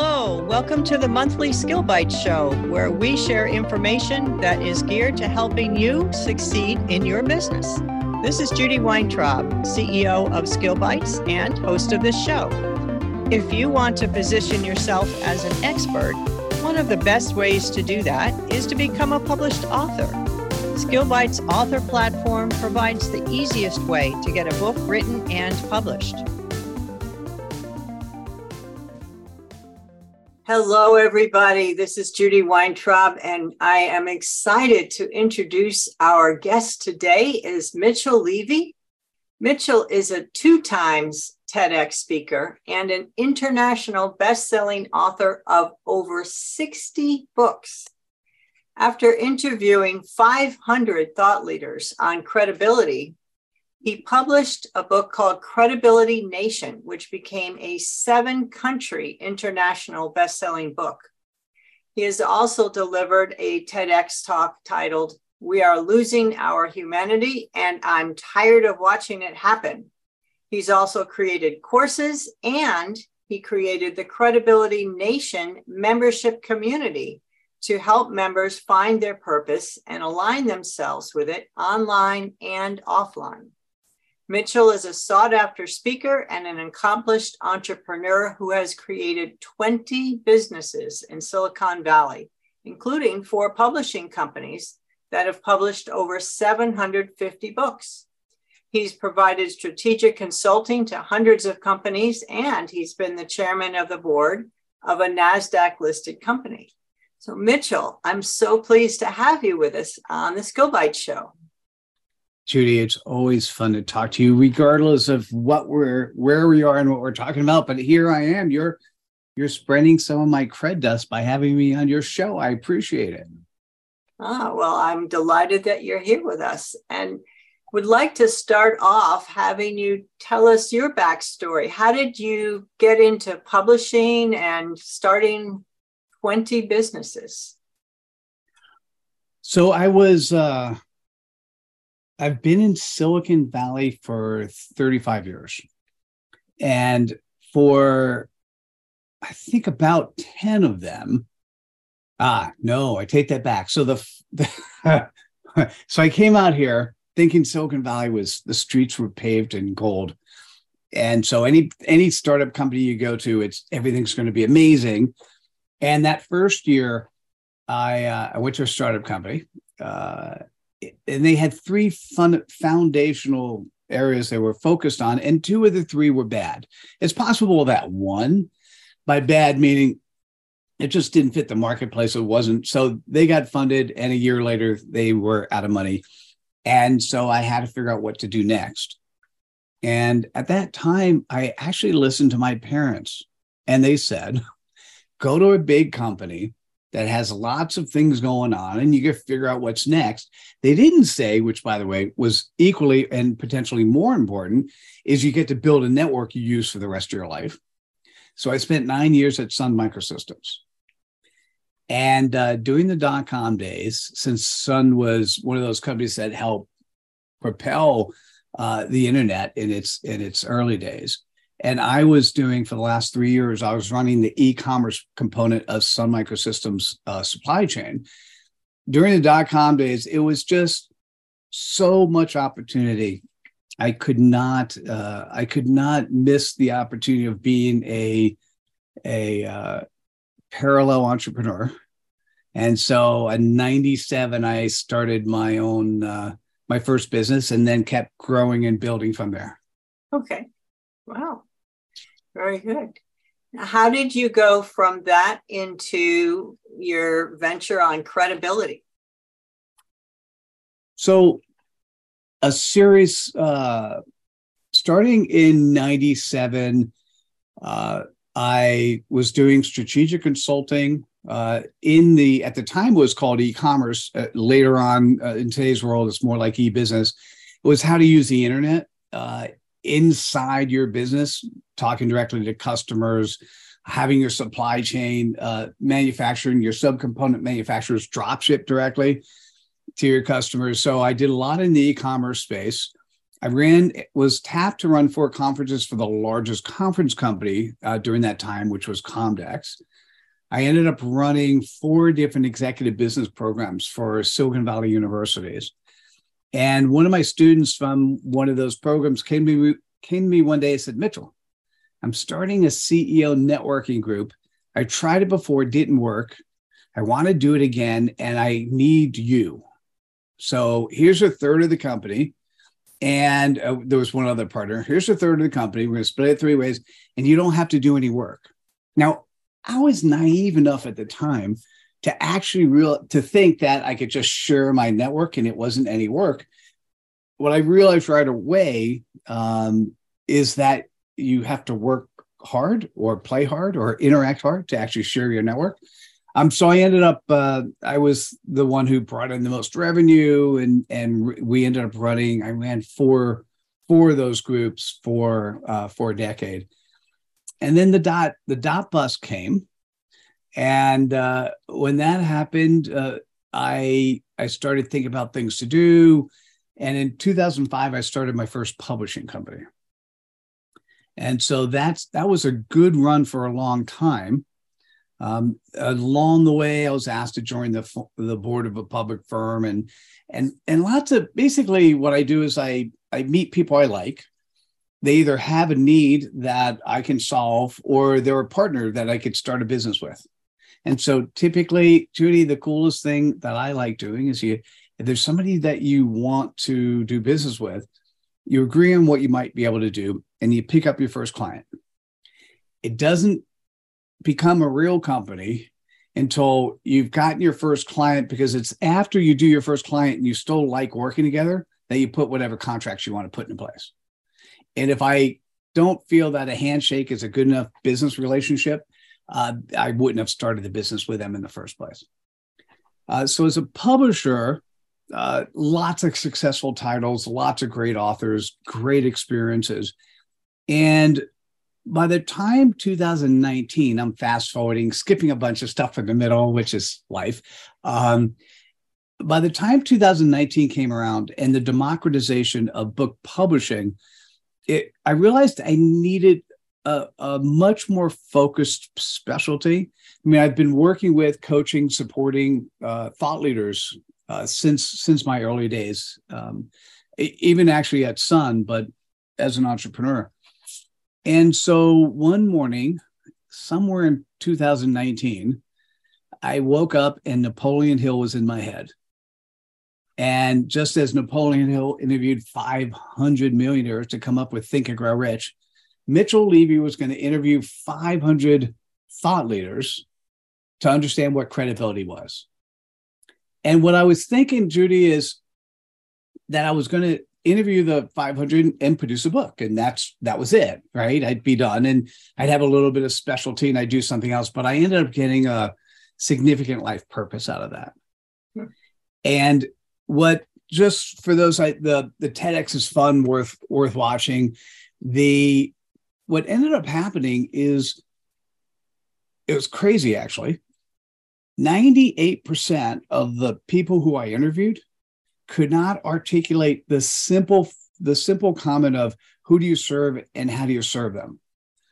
Hello, welcome to the monthly Skill Bites show, where we share information that is geared to helping you succeed in your business. This is Judy Weintraub, CEO of Skill Bites and host of this show. If you want to position yourself as an expert, one of the best ways to do that is to become a published author. SkillBites author platform provides the easiest way to get a book written and published. Hello, everybody. This is Judy Weintraub, and I am excited to introduce our guest today is Mitchell Levy. Mitchell is a two times TEDx speaker and an international best-selling author of over 60 books. After interviewing 500 thought leaders on credibility, he published a book called Credibility Nation, which became a seven country international best-selling book. He has also delivered a TEDx talk titled We Are Losing Our Humanity and I'm Tired of Watching It Happen. He's also created courses and he created the Credibility Nation membership community to help members find their purpose and align themselves with it online and offline. Mitchell is a sought after speaker and an accomplished entrepreneur who has created 20 businesses in Silicon Valley, including four publishing companies that have published over 750 books. He's provided strategic consulting to hundreds of companies, and he's been the chairman of the board of a NASDAQ listed company. So, Mitchell, I'm so pleased to have you with us on the Skill Bites show. Judy, it's always fun to talk to you, regardless of what we're where we are and what we're talking about. But here I am. You're you're spreading some of my cred dust by having me on your show. I appreciate it. Ah, well, I'm delighted that you're here with us and would like to start off having you tell us your backstory. How did you get into publishing and starting 20 businesses? So I was uh I've been in Silicon Valley for 35 years. And for, I think about 10 of them, ah, no, I take that back. So the, the so I came out here thinking Silicon Valley was the streets were paved in gold. And so any any startup company you go to, it's everything's going to be amazing. And that first year, I uh, I went to a startup company. Uh, and they had three fun foundational areas they were focused on, and two of the three were bad. It's possible that one, by bad meaning it just didn't fit the marketplace. It wasn't. So they got funded, and a year later they were out of money. And so I had to figure out what to do next. And at that time, I actually listened to my parents, and they said, go to a big company that has lots of things going on and you can figure out what's next. They didn't say, which by the way was equally and potentially more important, is you get to build a network you use for the rest of your life. So I spent nine years at Sun Microsystems. And uh, during the dot com days, since Sun was one of those companies that helped propel uh, the internet in its in its early days, and I was doing for the last three years, I was running the e commerce component of Sun Microsystems uh, supply chain. During the dot com days, it was just so much opportunity. I could not, uh, I could not miss the opportunity of being a, a uh, parallel entrepreneur. And so in 97, I started my own, uh, my first business and then kept growing and building from there. Okay. Wow. Very good. How did you go from that into your venture on credibility? So, a series uh, starting in 97, uh, I was doing strategic consulting uh, in the, at the time was called e commerce. Uh, later on uh, in today's world, it's more like e business. It was how to use the internet uh, inside your business, talking directly to customers, having your supply chain uh, manufacturing, your subcomponent manufacturers drop ship directly to your customers. So I did a lot in the e-commerce space. I ran, was tapped to run four conferences for the largest conference company uh, during that time, which was Comdex. I ended up running four different executive business programs for Silicon Valley universities. And one of my students from one of those programs came to me, came to me one day and said, Mitchell, I'm starting a CEO networking group. I tried it before, it didn't work. I want to do it again, and I need you. So here's a third of the company. And uh, there was one other partner. Here's a third of the company. We're going to split it three ways, and you don't have to do any work. Now, I was naive enough at the time to actually real to think that I could just share my network and it wasn't any work. What I realized right away um, is that you have to work hard or play hard or interact hard to actually share your network. Um, so I ended up, uh, I was the one who brought in the most revenue, and and we ended up running. I ran four four of those groups for uh, for a decade, and then the dot the dot bus came, and uh, when that happened, uh, I I started thinking about things to do, and in 2005 I started my first publishing company, and so that's that was a good run for a long time. Um, along the way, I was asked to join the the board of a public firm, and and and lots of basically what I do is I I meet people I like. They either have a need that I can solve, or they're a partner that I could start a business with. And so, typically, Judy, the coolest thing that I like doing is you if there's somebody that you want to do business with, you agree on what you might be able to do, and you pick up your first client. It doesn't become a real company until you've gotten your first client because it's after you do your first client and you still like working together that you put whatever contracts you want to put in place. And if I don't feel that a handshake is a good enough business relationship, uh, I wouldn't have started the business with them in the first place. Uh, so, as a publisher, uh, lots of successful titles, lots of great authors, great experiences. And by the time 2019, I'm fast forwarding, skipping a bunch of stuff in the middle, which is life. Um, by the time 2019 came around and the democratization of book publishing, it, I realized I needed a, a, much more focused specialty. I mean, I've been working with, coaching, supporting uh, thought leaders uh, since since my early days, um, even actually at Sun, but as an entrepreneur. And so one morning, somewhere in 2019, I woke up and Napoleon Hill was in my head. And just as Napoleon Hill interviewed 500 millionaires to come up with Think and Grow Rich, Mitchell Levy was going to interview 500 thought leaders to understand what credibility was. And what I was thinking, Judy, is that I was going to interview the 500 and produce a book and that's that was it right? I'd be done and i'd have a little bit of specialty and i'd do something else but i ended up getting a significant life purpose out of that. And what just for those I, the the tedx is fun worth worth watching. The what ended up happening is it was crazy actually. 98% of the people who i interviewed could not articulate the simple the simple comment of who do you serve and how do you serve them?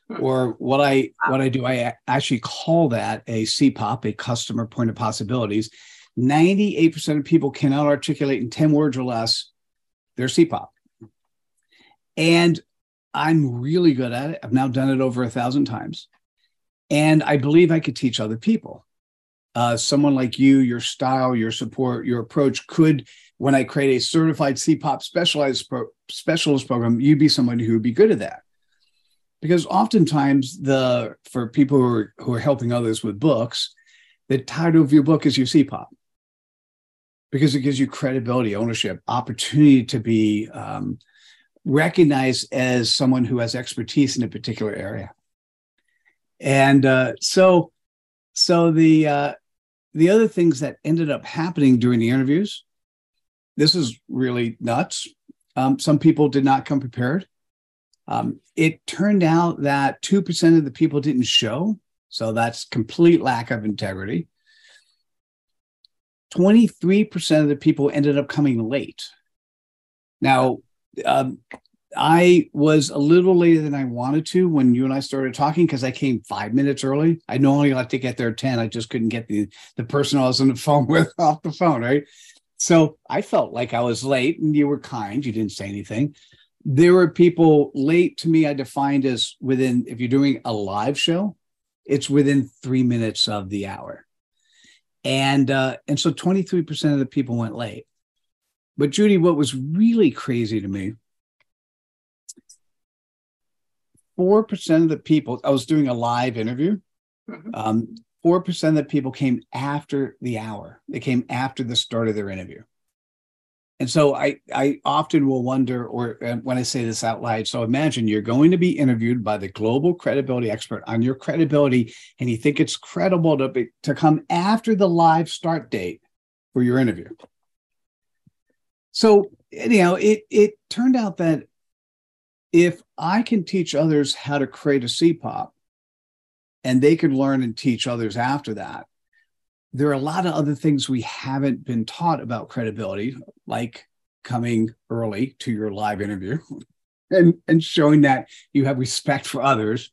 Hmm. or what i what i do i actually call that a cpop a customer point of possibilities. 98% of people cannot articulate in 10 words or less their cpop and i'm really good at it i've now done it over a thousand times and i believe i could teach other people uh, someone like you your style your support your approach could when I create a certified CPOP specialized pro- specialist program, you'd be someone who would be good at that. Because oftentimes the for people who are who are helping others with books, the title of your book is your CPOP. Because it gives you credibility, ownership, opportunity to be um, recognized as someone who has expertise in a particular area. And uh, so, so the uh, the other things that ended up happening during the interviews this is really nuts. Um, some people did not come prepared. Um, it turned out that 2% of the people didn't show. So that's complete lack of integrity. 23% of the people ended up coming late. Now, um, I was a little later than I wanted to when you and I started talking because I came five minutes early. I normally like to get there at 10. I just couldn't get the, the person I was on the phone with off the phone, right? So I felt like I was late and you were kind. You didn't say anything. There were people late to me, I defined as within, if you're doing a live show, it's within three minutes of the hour. And uh, and so 23% of the people went late. But Judy, what was really crazy to me, 4% of the people, I was doing a live interview. Mm-hmm. Um, 4% of the people came after the hour. They came after the start of their interview. And so I, I often will wonder, or uh, when I say this out loud, so imagine you're going to be interviewed by the global credibility expert on your credibility, and you think it's credible to, be, to come after the live start date for your interview. So, anyhow, it, it turned out that if I can teach others how to create a CPOP and they can learn and teach others after that, there are a lot of other things we haven't been taught about credibility, like coming early to your live interview and, and showing that you have respect for others.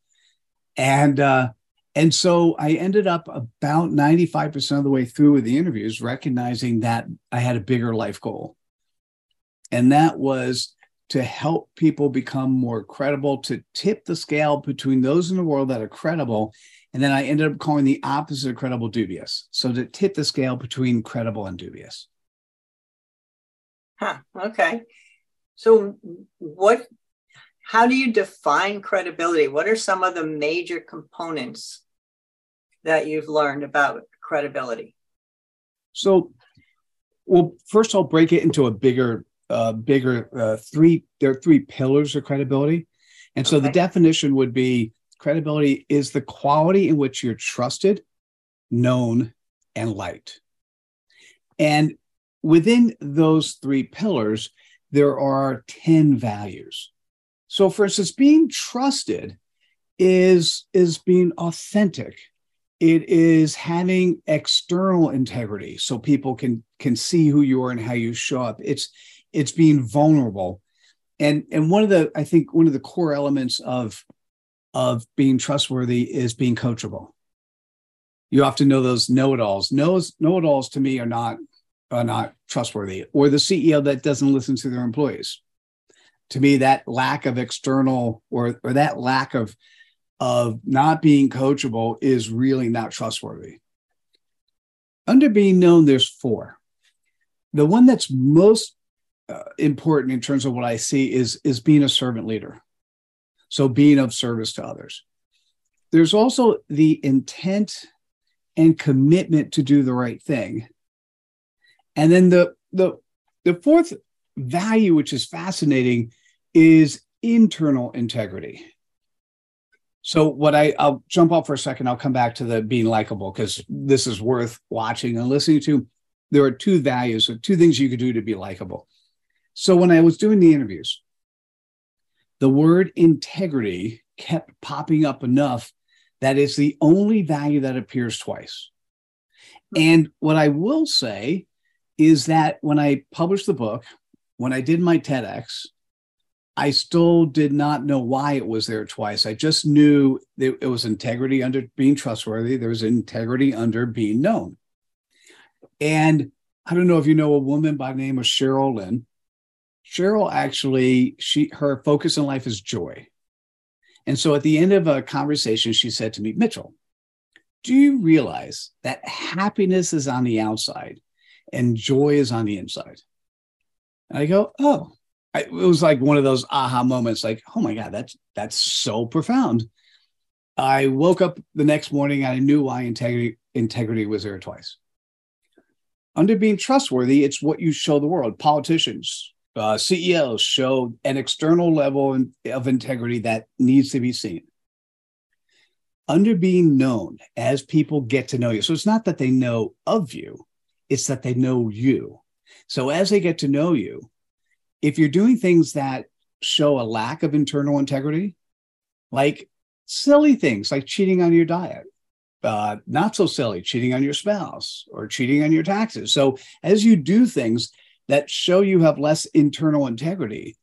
And uh, and so I ended up about 95% of the way through with the interviews, recognizing that I had a bigger life goal. And that was to help people become more credible, to tip the scale between those in the world that are credible and then I ended up calling the opposite of credible dubious. So to tip the scale between credible and dubious. Huh. Okay. So what how do you define credibility? What are some of the major components that you've learned about credibility? So well, first I'll break it into a bigger uh, bigger uh, three there are three pillars of credibility. And so okay. the definition would be Credibility is the quality in which you're trusted, known, and liked. And within those three pillars, there are 10 values. So, for instance, being trusted is, is being authentic. It is having external integrity so people can, can see who you are and how you show up. It's, it's being vulnerable. And, and one of the, I think, one of the core elements of of being trustworthy is being coachable. You often know those know-it-alls. Knows know-it-alls to me are not are not trustworthy, or the CEO that doesn't listen to their employees. To me, that lack of external or or that lack of of not being coachable is really not trustworthy. Under being known, there's four. The one that's most uh, important in terms of what I see is is being a servant leader. So being of service to others. There's also the intent and commitment to do the right thing. And then the the the fourth value, which is fascinating, is internal integrity. So what I I'll jump off for a second. I'll come back to the being likable because this is worth watching and listening to. There are two values, so two things you could do to be likable. So when I was doing the interviews, the word integrity kept popping up enough that it's the only value that appears twice. Hmm. And what I will say is that when I published the book, when I did my TEDx, I still did not know why it was there twice. I just knew that it was integrity under being trustworthy, there was integrity under being known. And I don't know if you know a woman by the name of Cheryl Lynn. Cheryl actually, she her focus in life is joy. And so at the end of a conversation, she said to me, Mitchell, do you realize that happiness is on the outside and joy is on the inside? And I go, oh, I, it was like one of those aha moments, like, oh my God, that's that's so profound. I woke up the next morning, and I knew why integrity integrity was there twice. Under being trustworthy, it's what you show the world. Politicians, uh, CEOs show an external level of integrity that needs to be seen. Under being known as people get to know you. So it's not that they know of you, it's that they know you. So as they get to know you, if you're doing things that show a lack of internal integrity, like silly things like cheating on your diet, uh, not so silly, cheating on your spouse or cheating on your taxes. So as you do things that show you have less internal integrity,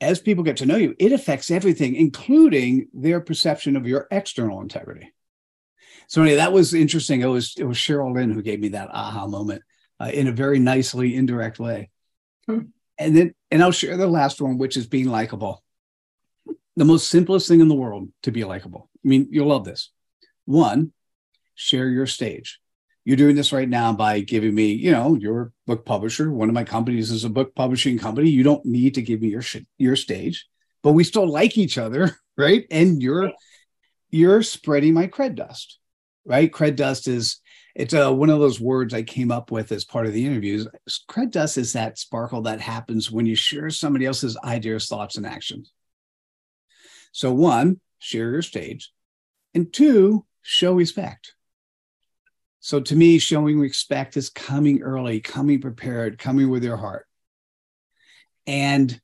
as people get to know you, it affects everything, including their perception of your external integrity. So anyway, that was interesting. It was it was Cheryl Lynn who gave me that aha moment uh, in a very nicely indirect way. Hmm. And then and I'll share the last one, which is being likable. The most simplest thing in the world to be likable. I mean, you'll love this. One, share your stage. You're doing this right now by giving me, you know, your book publisher. One of my companies is a book publishing company. You don't need to give me your your stage, but we still like each other, right? And you're you're spreading my cred dust right? Cred dust is it's uh, one of those words I came up with as part of the interviews. Cred dust is that sparkle that happens when you share somebody else's ideas, thoughts, and actions. So, one, share your stage, and two, show respect. So, to me, showing respect is coming early, coming prepared, coming with your heart. And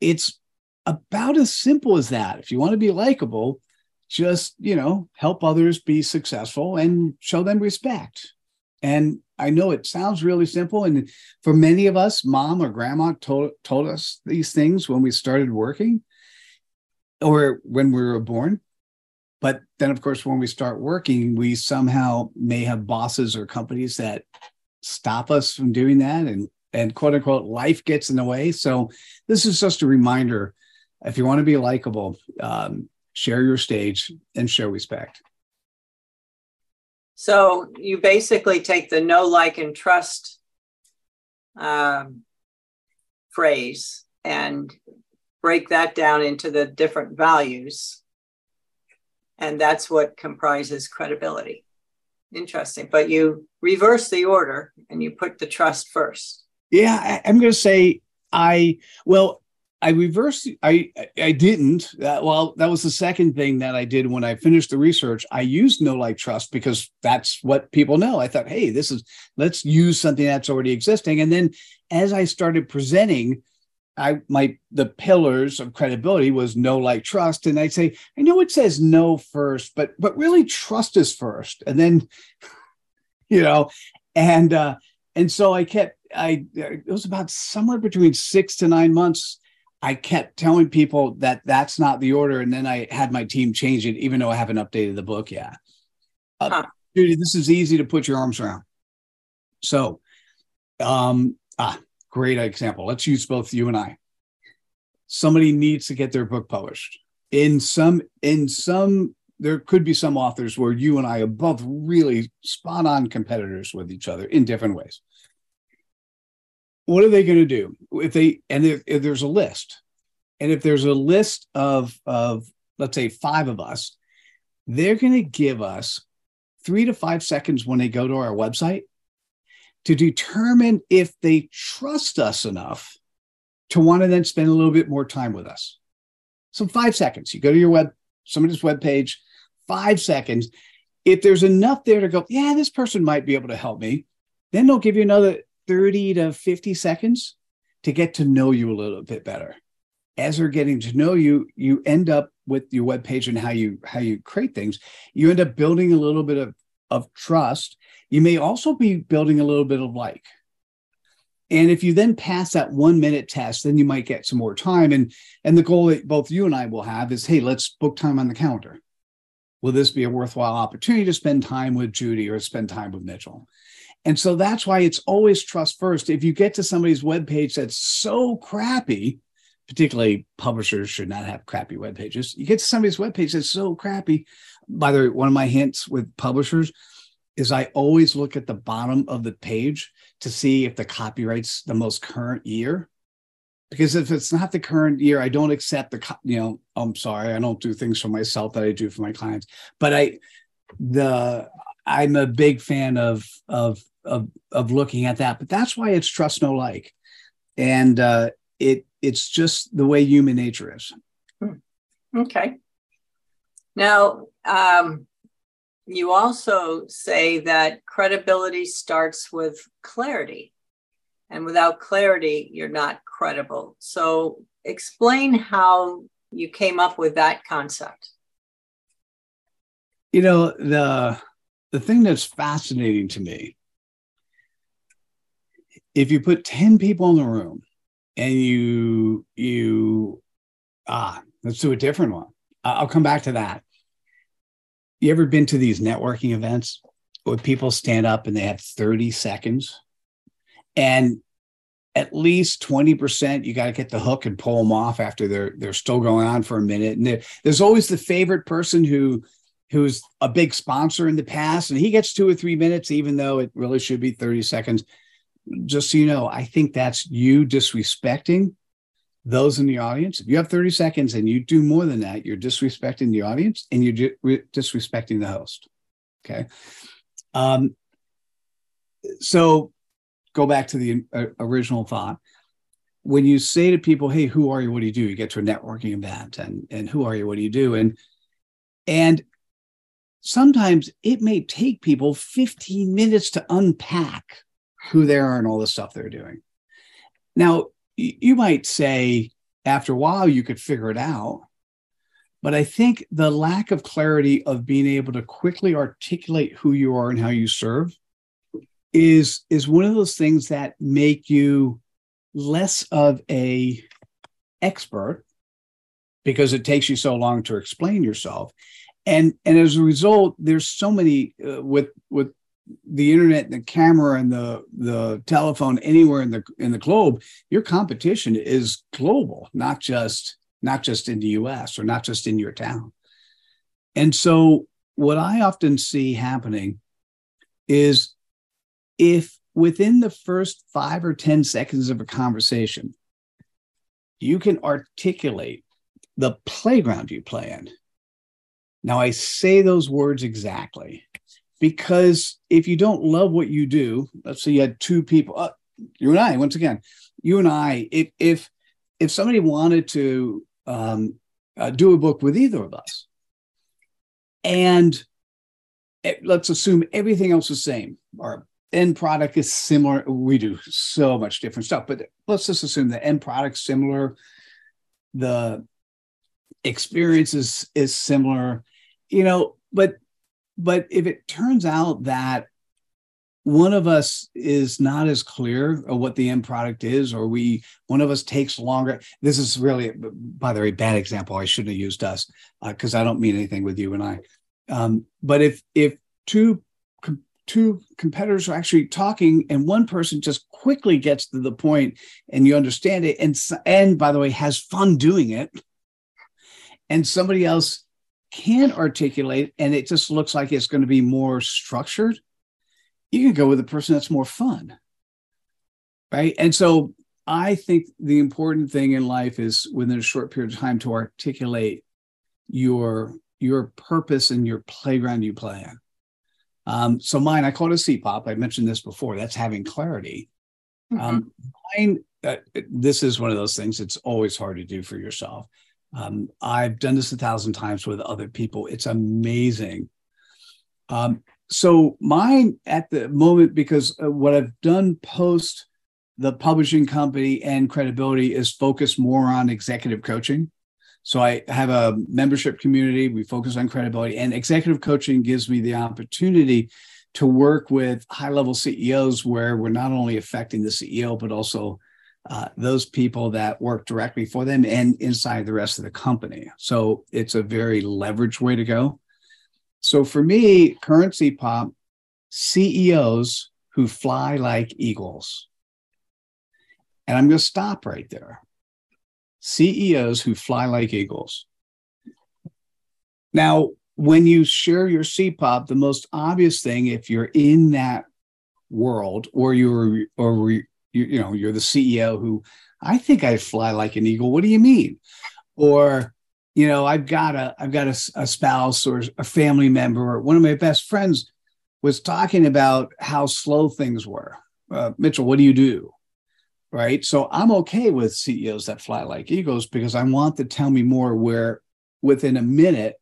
it's about as simple as that. If you want to be likable, just you know help others be successful and show them respect and i know it sounds really simple and for many of us mom or grandma told, told us these things when we started working or when we were born but then of course when we start working we somehow may have bosses or companies that stop us from doing that and and quote unquote life gets in the way so this is just a reminder if you want to be likable um, share your stage, and show respect. So you basically take the know like, and trust um, phrase and break that down into the different values. And that's what comprises credibility. Interesting. But you reverse the order and you put the trust first. Yeah, I'm going to say I, well, I reversed. I I didn't. Uh, well, that was the second thing that I did when I finished the research. I used know like trust because that's what people know. I thought, hey, this is let's use something that's already existing. And then as I started presenting, I my the pillars of credibility was know like trust, and I'd say, I know it says know first, but but really trust is first, and then you know, and uh, and so I kept. I it was about somewhere between six to nine months I kept telling people that that's not the order, and then I had my team change it, even though I haven't updated the book yet. Uh, huh. Judy, this is easy to put your arms around. So, um, ah, great example. Let's use both you and I. Somebody needs to get their book published. In some, in some, there could be some authors where you and I are both really spot on competitors with each other in different ways what are they going to do if they and if, if, there's a list and if there's a list of of let's say five of us they're going to give us three to five seconds when they go to our website to determine if they trust us enough to want to then spend a little bit more time with us so five seconds you go to your web somebody's web page five seconds if there's enough there to go yeah this person might be able to help me then they'll give you another 30 to 50 seconds to get to know you a little bit better. As they're getting to know you, you end up with your web page and how you how you create things. You end up building a little bit of, of trust. You may also be building a little bit of like. And if you then pass that one minute test, then you might get some more time. And and the goal that both you and I will have is, hey, let's book time on the calendar. Will this be a worthwhile opportunity to spend time with Judy or spend time with Mitchell? And so that's why it's always trust first. If you get to somebody's webpage that's so crappy, particularly publishers should not have crappy web pages. You get to somebody's webpage that's so crappy. By the way, one of my hints with publishers is I always look at the bottom of the page to see if the copyright's the most current year. Because if it's not the current year, I don't accept the, you know, I'm sorry, I don't do things for myself that I do for my clients. But I, the, I'm a big fan of of of of looking at that. But that's why it's trust know like, and uh, it it's just the way human nature is. Hmm. Okay. Now, um, you also say that credibility starts with clarity, and without clarity, you're not credible. So, explain how you came up with that concept. You know the the thing that's fascinating to me if you put 10 people in the room and you you ah let's do a different one i'll come back to that you ever been to these networking events where people stand up and they have 30 seconds? And at least 20% you got to get the hook and pull them off after they're they're still going on for a minute. And there's always the favorite person who who's a big sponsor in the past and he gets two or three minutes even though it really should be 30 seconds. Just so you know i think that's you disrespecting those in the audience. If you have 30 seconds and you do more than that you're disrespecting the audience and you're disrespecting the host. Okay? Um so go back to the uh, original thought. When you say to people hey who are you? What do you do? you get to a networking event and and who are you? What do you do? And and sometimes it may take people 15 minutes to unpack who they are and all the stuff they're doing. Now you might say after a while you could figure it out but i think the lack of clarity of being able to quickly articulate who you are and how you serve is is one of those things that make you less of a expert because it takes you so long to explain yourself. And and as a result there's so many uh, with with the internet and the camera and the the telephone anywhere in the in the globe your competition is global not just not just in the US or not just in your town and so what i often see happening is if within the first five or 10 seconds of a conversation, you can articulate the playground you play in. Now, I say those words exactly because if you don't love what you do, let's say you had two people, uh, you and I, once again, you and I, if if if somebody wanted to um, uh, do a book with either of us, and it, let's assume everything else is same, our end product is similar. We do so much different stuff, but let's just assume the end product similar. The experience is is similar, you know, but but if it turns out that one of us is not as clear of what the end product is, or we one of us takes longer. This is really, by the way, bad example. I shouldn't have used us because uh, I don't mean anything with you and I. Um, but if if two two competitors are actually talking and one person just quickly gets to the point and you understand it and and by the way has fun doing it and somebody else can articulate and it just looks like it's going to be more structured you can go with a person that's more fun right and so i think the important thing in life is within a short period of time to articulate your your purpose and your playground you play in um, so mine, I call it a CPOP. I mentioned this before. That's having clarity. Mm-hmm. Um, mine, uh, this is one of those things. It's always hard to do for yourself. Um, I've done this a thousand times with other people. It's amazing. Um, so mine at the moment, because uh, what I've done post the publishing company and credibility is focus more on executive coaching. So I have a membership community. We focus on credibility, and executive coaching gives me the opportunity to work with high level CEOs where we're not only affecting the CEO, but also uh, those people that work directly for them and inside the rest of the company. So it's a very leveraged way to go. So for me, current CPOP, CEOs who fly like eagles. And I'm going to stop right there CEOs who fly like eagles. Now, when you share your CPOP, the most obvious thing, if you're in that world, or you're, or you, you know, you're the CEO who, I think I fly like an eagle. What do you mean? Or, you know, I've got a, I've got a, a spouse or a family member, or one of my best friends was talking about how slow things were. Uh, Mitchell, what do you do? right? So I'm okay with CEOs that fly like eagles because I want to tell me more where within a minute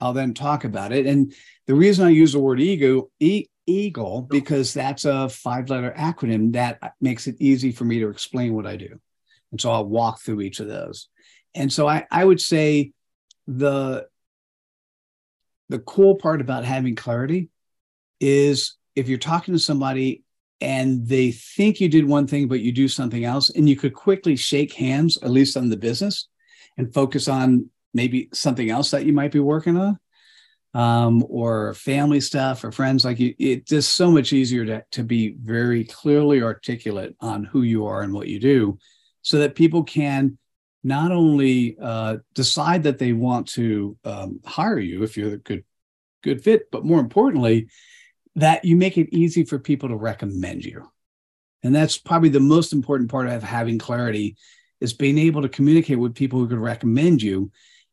I'll then talk about it. And the reason I use the word ego, e- eagle, because that's a five letter acronym that makes it easy for me to explain what I do. And so I'll walk through each of those. And so I, I would say the the cool part about having clarity is if you're talking to somebody and they think you did one thing, but you do something else, and you could quickly shake hands, at least on the business, and focus on maybe something else that you might be working on, um, or family stuff or friends. Like you, it's just so much easier to, to be very clearly articulate on who you are and what you do, so that people can not only uh, decide that they want to um, hire you if you're a good good fit, but more importantly, that you make it easy for people to recommend you. And that's probably the most important part of having clarity is being able to communicate with people who could recommend you.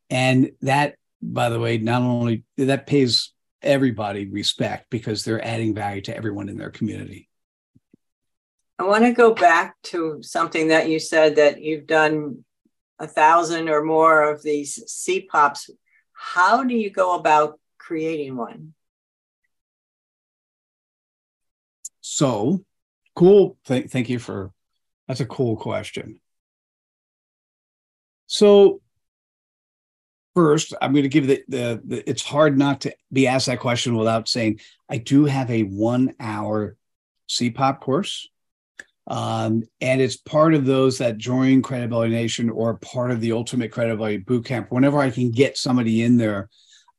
And that, by the way, not only that pays everybody respect because they're adding value to everyone in their community. I want to go back to something that you said that you've done a thousand or more of these CPOPs. How do you go about creating one? So cool. Th- thank you for that's a cool question. So first, I'm going to give the, the, the it's hard not to be asked that question without saying I do have a one hour CPOP course. Um, and it's part of those that join Credibility Nation or part of the Ultimate Credibility Bootcamp. Whenever I can get somebody in there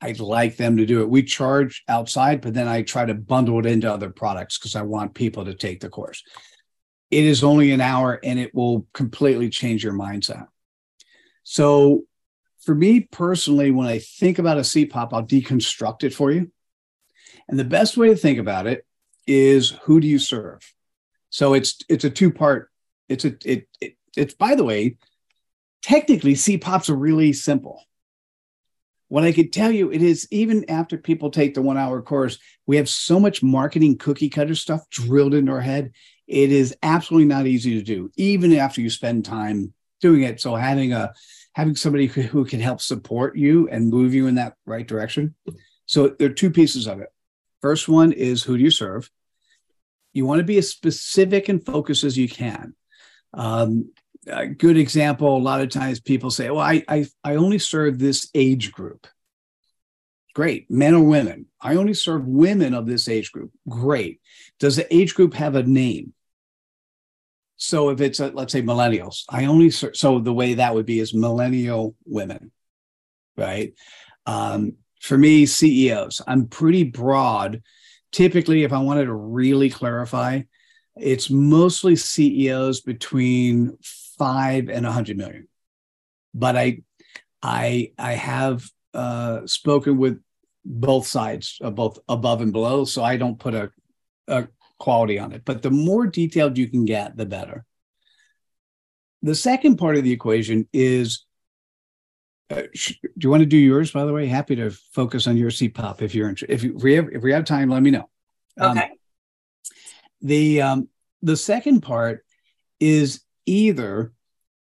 I'd like them to do it. We charge outside, but then I try to bundle it into other products because I want people to take the course. It is only an hour and it will completely change your mindset. So, for me personally, when I think about a CPOP, I'll deconstruct it for you. And the best way to think about it is who do you serve? So it's it's a two part. It's a it, it it's by the way, technically CPOPs are really simple what I could tell you, it is even after people take the one hour course, we have so much marketing cookie cutter stuff drilled into our head. It is absolutely not easy to do, even after you spend time doing it. So having a having somebody who can help support you and move you in that right direction. So there are two pieces of it. First one is who do you serve? You want to be as specific and focused as you can. Um, a good example a lot of times people say well I, I i only serve this age group great men or women i only serve women of this age group great does the age group have a name so if it's a, let's say millennials i only so the way that would be is millennial women right? Um, for me ceos i'm pretty broad. Typically if i wanted to really clarify it's mostly ceos between five and a hundred million. But I, I, I have uh, spoken with both sides, both above and below, so I don't put a, a quality on it. But the more detailed you can get, the better. The second part of the equation is uh, sh- do you want to do yours by the way happy to focus on your cpop if you're interested if you, if we have, if we have time let me know um, okay the um, the second part is either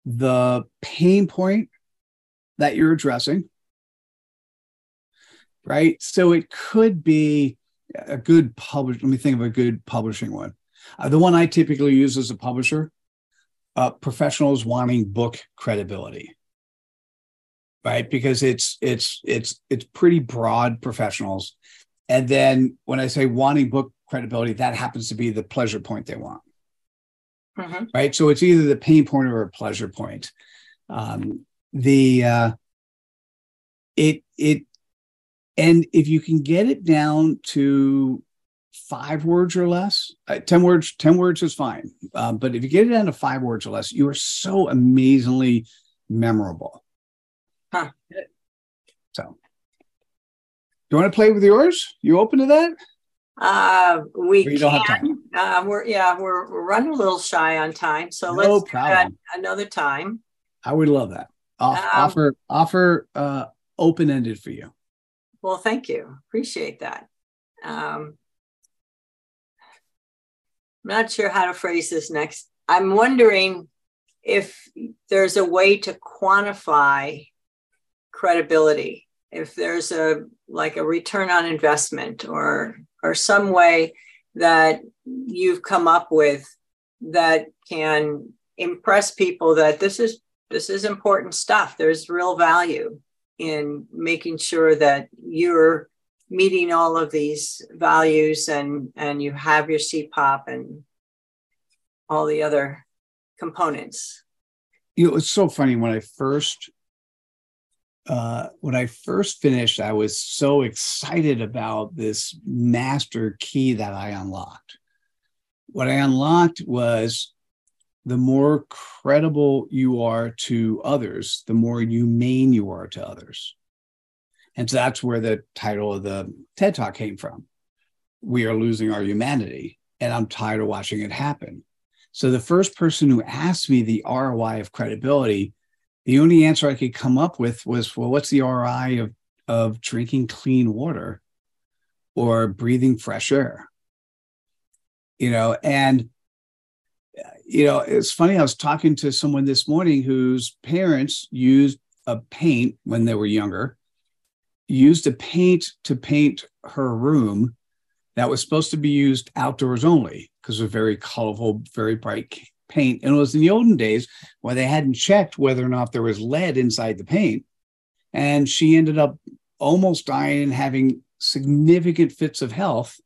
the pain point that you're addressing, right? So it could be a good publish. Let me think of a good publishing one. Uh, the one I typically use as a publisher, uh, professionals wanting book credibility, right? Because it's it's it's it's pretty broad professionals, and then when I say wanting book credibility, that happens to be the pleasure point they want mm-hmm. right? So it's either the pain point or a pleasure point. Um, the uh, it it and if you can get it down to five words or less, uh, ten words, ten words is fine. Um, but if you get it down to five words or less, you are so amazingly memorable. Huh. So, do you want to play with yours? You open to that? Uh, we don't can. have time. Uh, we're yeah, we're, we're running a little shy on time, so no let's problem. another time. I would love that. Off, um, offer offer uh, open ended for you. Well, thank you. Appreciate that. Um, I'm not sure how to phrase this next. I'm wondering if there's a way to quantify credibility if there's a like a return on investment or or some way that you've come up with that can impress people that this is this is important stuff there's real value in making sure that you're meeting all of these values and and you have your CPOP and all the other components. You know, it's so funny when I first uh, when I first finished, I was so excited about this master key that I unlocked. What I unlocked was the more credible you are to others, the more humane you are to others. And so that's where the title of the TED Talk came from. We are losing our humanity, and I'm tired of watching it happen. So the first person who asked me the ROI of credibility, the only answer I could come up with was, well, what's the ROI of, of drinking clean water or breathing fresh air? You know, and you know, it's funny. I was talking to someone this morning whose parents used a paint when they were younger used a paint to paint her room that was supposed to be used outdoors only because of very colorful, very bright paint. And it was in the olden days where they hadn't checked whether or not there was lead inside the paint. And she ended up almost dying and having significant fits of health.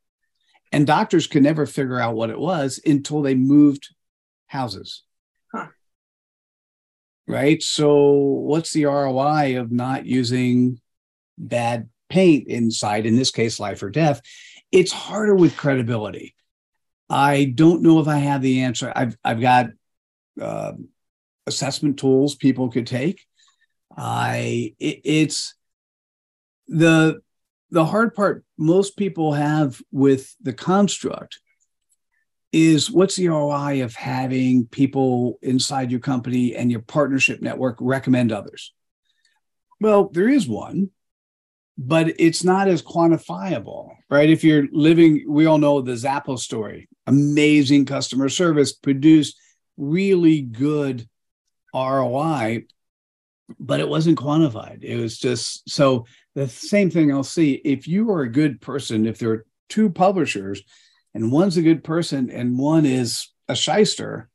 And doctors could never figure out what it was until they moved houses. Huh. Right. So, what's the ROI of not using bad paint inside, in this case, life or death, it's harder with credibility. I don't know if I have the answer. I've I've got uh, assessment tools people could take. I it, it's the the hard part most people have with the construct is what's the ROI of having people inside your company and your partnership network recommend others? Well, there is one, but it's not as quantifiable, right? If you're living, we all know the Zappos story, amazing customer service, produced really good ROI, but it wasn't quantified. It was just so the same thing I'll see. If you are a good person, if there are two publishers and one's a good person and one is a shyster,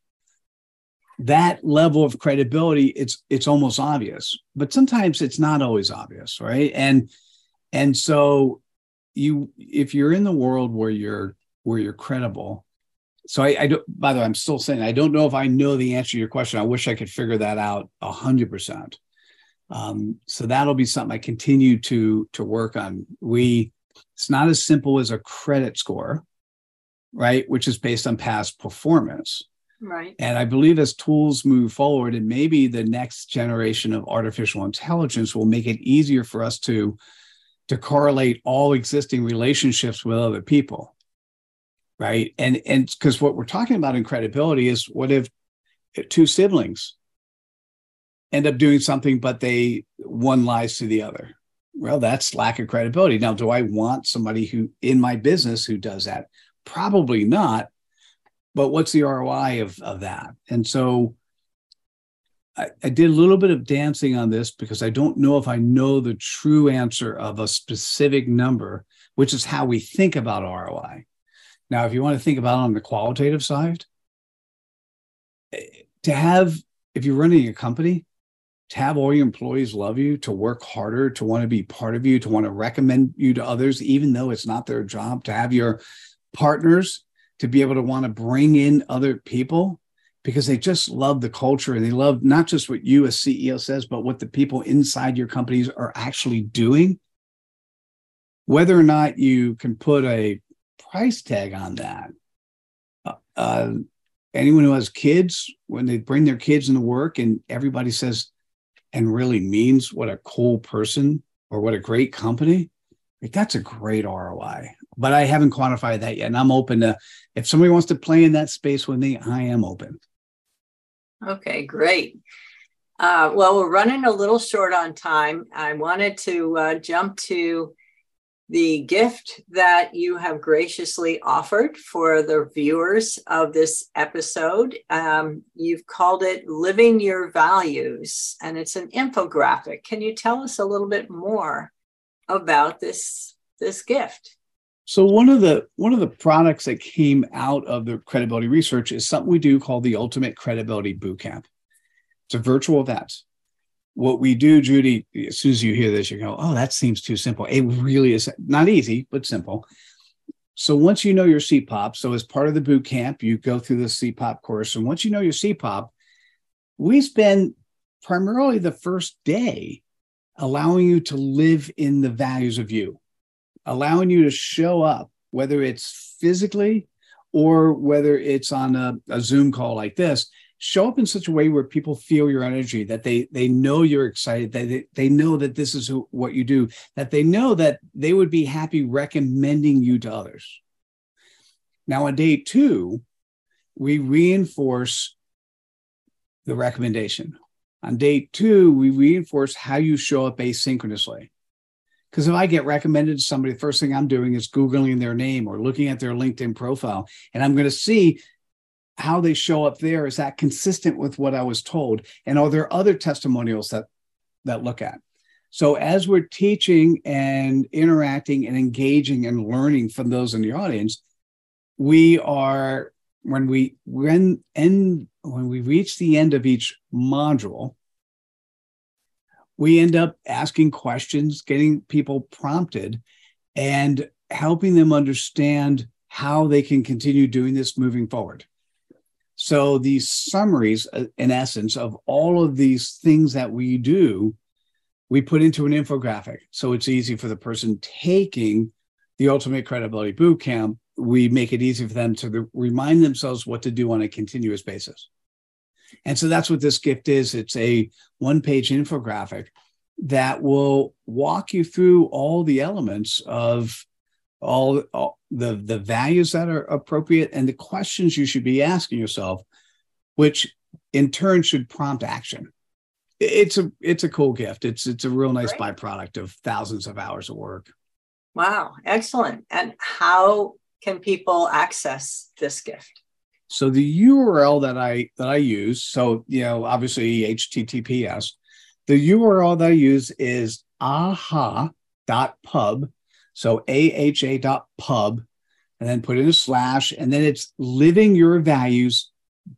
that level of credibility, it's it's almost obvious. But sometimes it's not always obvious, right? And and so you if you're in the world where you're where you're credible so I, I don't by the way i'm still saying i don't know if i know the answer to your question i wish i could figure that out 100% um, so that'll be something i continue to to work on we it's not as simple as a credit score right which is based on past performance. Right. And i believe as tools move forward and maybe the next generation of artificial intelligence will make it easier for us to to correlate all existing relationships with other people. Right? And and because what we're talking about in credibility is what if two siblings end up doing something but they one lies to the other? Well that's lack of credibility. Now do i want somebody who in my business who does that probably not but what's the roi of, of that and so I, I did a little bit of dancing on this because I don't know if I know the true answer of a specific number, which is how we think about ROI. Now, if you want to think about it on the qualitative side, eh, to have, if you're running a company, to have all your employees love you, to work harder, to want to be part of you, to want to recommend you to others, even though it's not their job, to have your partners to be able to want to bring in other people because they just love the culture and they love not just what you as CEO says, but what the people inside your companies are actually doing. Whether or not you can put a price tag on that, uh, uh, anyone who has kids, when they bring their kids into work and everybody says and really means what a cool person or what a great company, like that's a great ROI. But I haven't quantified that yet. And I'm open to if somebody wants to play in that space with me, I am open. Okay, great. Uh, well, we're running a little short on time. I wanted to uh, jump to the gift that you have graciously offered for the viewers of this episode. Um, you've called it Living Your Values, and it's an infographic. Can you tell us a little bit more about this, this gift? So one of the one of the products that came out of the credibility research is something we do called the Ultimate Credibility Bootcamp. It's a virtual event. what we do, Judy, as soon as you hear this, you go, oh, that seems too simple. It really is not easy, but simple. So once you know your CPOP, so as part of the boot camp, you go through the CPOP course. And once you know your CPOP, we spend primarily the first day allowing you to live in the values of you, allowing you to show up, whether it's physically or whether it's on a, a Zoom call like this, show up in such a way where people feel your energy that they they know you're excited that they, they know that this is who, what you do that they know that they would be happy recommending you to others. Now on day two we reinforce the recommendation. On day two we reinforce how you show up asynchronously because if I get recommended to somebody, the first thing I'm doing is Googling their name or looking at their LinkedIn profile. And I'm going to see how they show up there is that consistent with what I was told? And are there other testimonials that that look at? So as we're teaching and interacting and engaging and learning from those in the audience, we are when we when end when we reach the end of each module, we end up asking questions, getting people prompted, and helping them understand how they can continue doing this moving forward. So these summaries, uh, in essence, of all of these things that we do, we put into an infographic. So it's easy for the person taking the Ultimate Credibility Bootcamp. We make it easy for them to remind themselves what to do on a continuous basis. And so that's what this gift is. It's a one page infographic that will walk you through all the elements of all, all the the values that are appropriate and the questions you should be asking yourself which in turn should prompt action. It's a it's a cool gift. It's it's a real nice Great. byproduct of thousands of hours of work. Wow. Excellent. And how can people access this gift so the url that i that i use so you know obviously https the url that i use is aha.pub so aha.pub, and then put in a slash, and then it's living your values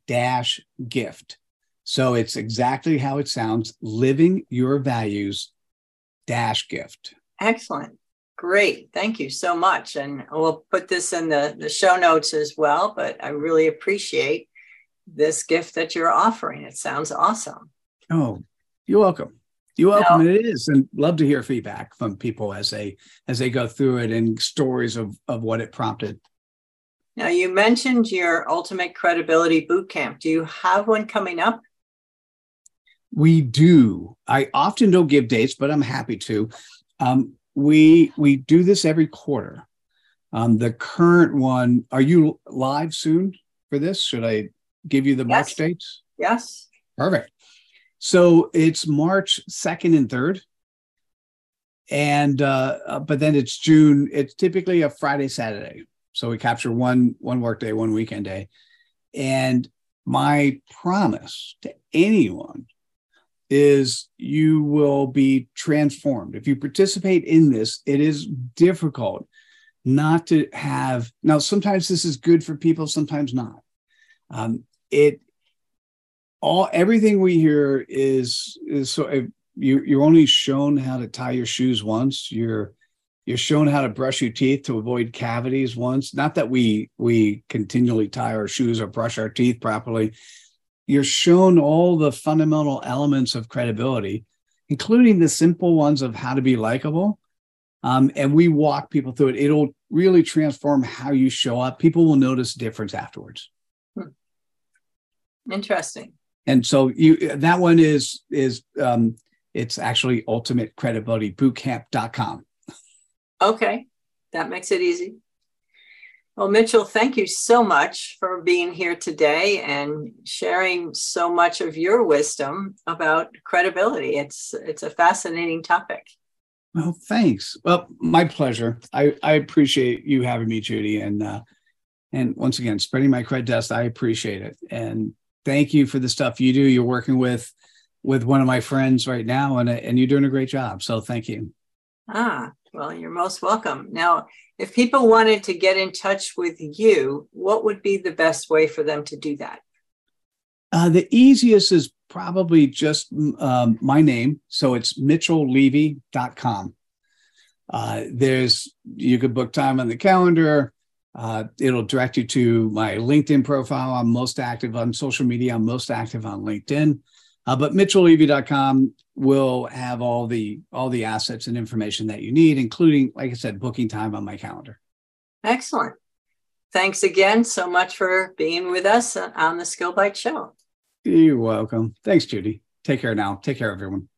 dash gift. So it's exactly how it sounds living your values dash gift. Excellent. Great. Thank you so much. And we'll put this in the, the show notes as well. But I really appreciate this gift that you're offering. It sounds awesome. Oh, you're welcome. You're welcome. No. It is, and love to hear feedback from people as they as they go through it and stories of of what it prompted. Now, you mentioned your ultimate credibility boot camp. Do you have one coming up? We do. I often don't give dates, but I'm happy to. Um, we we do this every quarter. Um, the current one. Are you live soon for this? Should I give you the yes. March dates? Yes. Perfect. So it's March 2nd and 3rd. And uh, uh, but then it's June. It's typically a Friday, Saturday. So we capture one one work day, one weekend day. And my promise to anyone is you will be transformed. If you participate in this, it is difficult not to have. Now, sometimes this is good for people, sometimes not. Um, it all everything we hear is is so if you you're only shown how to tie your shoes once you're you're shown how to brush your teeth to avoid cavities once not that we we continually tie our shoes or brush our teeth properly you're shown all the fundamental elements of credibility including the simple ones of how to be likable um, and we walk people through it it'll really transform how you show up people will notice difference afterwards hmm. interesting and so you that one is is um, it's actually ultimatecredibilitybootcamp.com. Okay, that makes it easy. Well, Mitchell, thank you so much for being here today and sharing so much of your wisdom about credibility. It's it's a fascinating topic. Well, thanks. Well, my pleasure. I, I appreciate you having me, Judy, and uh, and once again, spreading my cred dust. I appreciate it, and thank you for the stuff you do. You're working with with one of my friends right now, and and you're doing a great job. So thank you. Ah, well, you're most welcome. Now, if people wanted to get in touch with you, what would be the best way for them to do that? Uh, the easiest is probably just um, my name. So it's mitchelllevy.com. Uh, there's, you could book time on the calendar. Uh, it'll direct you to my LinkedIn profile. I'm most active on social media. I'm most active on LinkedIn. Uh, but mitchelllevy.com will have all the all the assets and information that you need, including, like I said, booking time on my calendar. Excellent. Thanks again so much for being with us on the SkillBites Show. You're welcome. Thanks, Judy. Take care now. Take care, everyone.